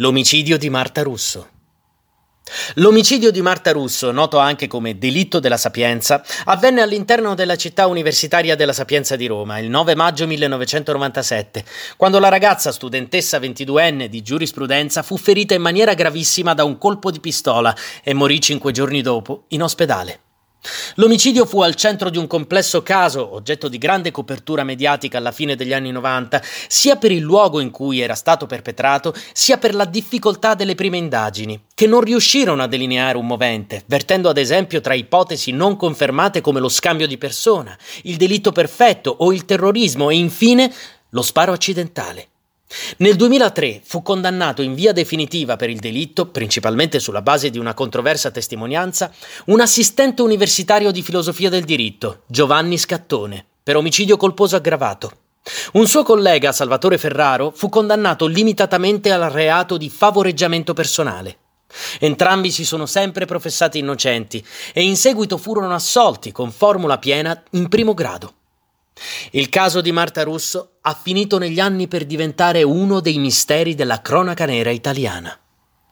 L'omicidio di Marta Russo. L'omicidio di Marta Russo, noto anche come delitto della Sapienza, avvenne all'interno della città universitaria della Sapienza di Roma il 9 maggio 1997, quando la ragazza studentessa 22enne di giurisprudenza fu ferita in maniera gravissima da un colpo di pistola e morì cinque giorni dopo in ospedale. L'omicidio fu al centro di un complesso caso, oggetto di grande copertura mediatica alla fine degli anni 90, sia per il luogo in cui era stato perpetrato, sia per la difficoltà delle prime indagini, che non riuscirono a delineare un movente, vertendo ad esempio tra ipotesi non confermate come lo scambio di persona, il delitto perfetto o il terrorismo e infine lo sparo accidentale. Nel 2003 fu condannato in via definitiva per il delitto, principalmente sulla base di una controversa testimonianza, un assistente universitario di filosofia del diritto, Giovanni Scattone, per omicidio colposo aggravato. Un suo collega, Salvatore Ferraro, fu condannato limitatamente al reato di favoreggiamento personale. Entrambi si sono sempre professati innocenti e in seguito furono assolti con formula piena in primo grado. Il caso di Marta Russo ha finito negli anni per diventare uno dei misteri della cronaca nera italiana.